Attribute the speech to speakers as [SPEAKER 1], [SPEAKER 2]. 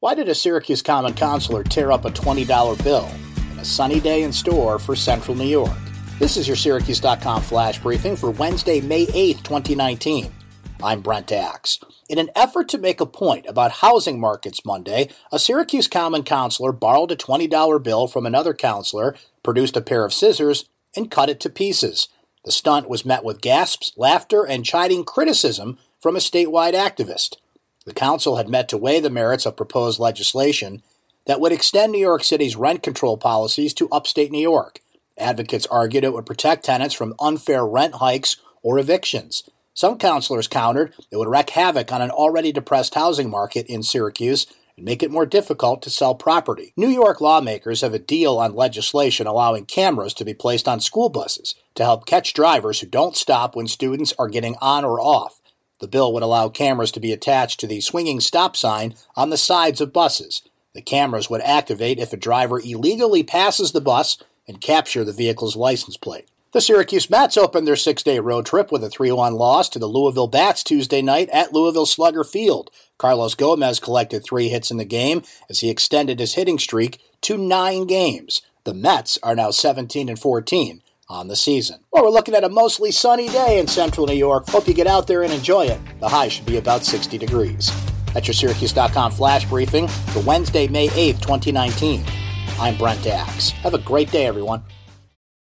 [SPEAKER 1] Why did a Syracuse Common Councilor tear up a $20 bill in a sunny day in store for Central New York? This is your Syracuse.com flash briefing for Wednesday, May 8th, 2019. I'm Brent Axe. In an effort to make a point about housing markets Monday, a Syracuse Common Councilor borrowed a $20 bill from another councilor, produced a pair of scissors, and cut it to pieces. The stunt was met with gasps, laughter, and chiding criticism from a statewide activist. The council had met to weigh the merits of proposed legislation that would extend New York City's rent control policies to upstate New York. Advocates argued it would protect tenants from unfair rent hikes or evictions. Some councilors countered it would wreak havoc on an already depressed housing market in Syracuse and make it more difficult to sell property. New York lawmakers have a deal on legislation allowing cameras to be placed on school buses to help catch drivers who don't stop when students are getting on or off. The bill would allow cameras to be attached to the swinging stop sign on the sides of buses. The cameras would activate if a driver illegally passes the bus and capture the vehicle's license plate. The Syracuse Mets opened their six day road trip with a 3 1 loss to the Louisville Bats Tuesday night at Louisville Slugger Field. Carlos Gomez collected three hits in the game as he extended his hitting streak to nine games. The Mets are now 17 and 14 on the season. Well, we're looking at a mostly sunny day in central New York. Hope you get out there and enjoy it. The high should be about 60 degrees. That's your Syracuse.com flash briefing for Wednesday, May 8th, 2019. I'm Brent Axe. Have a great day, everyone.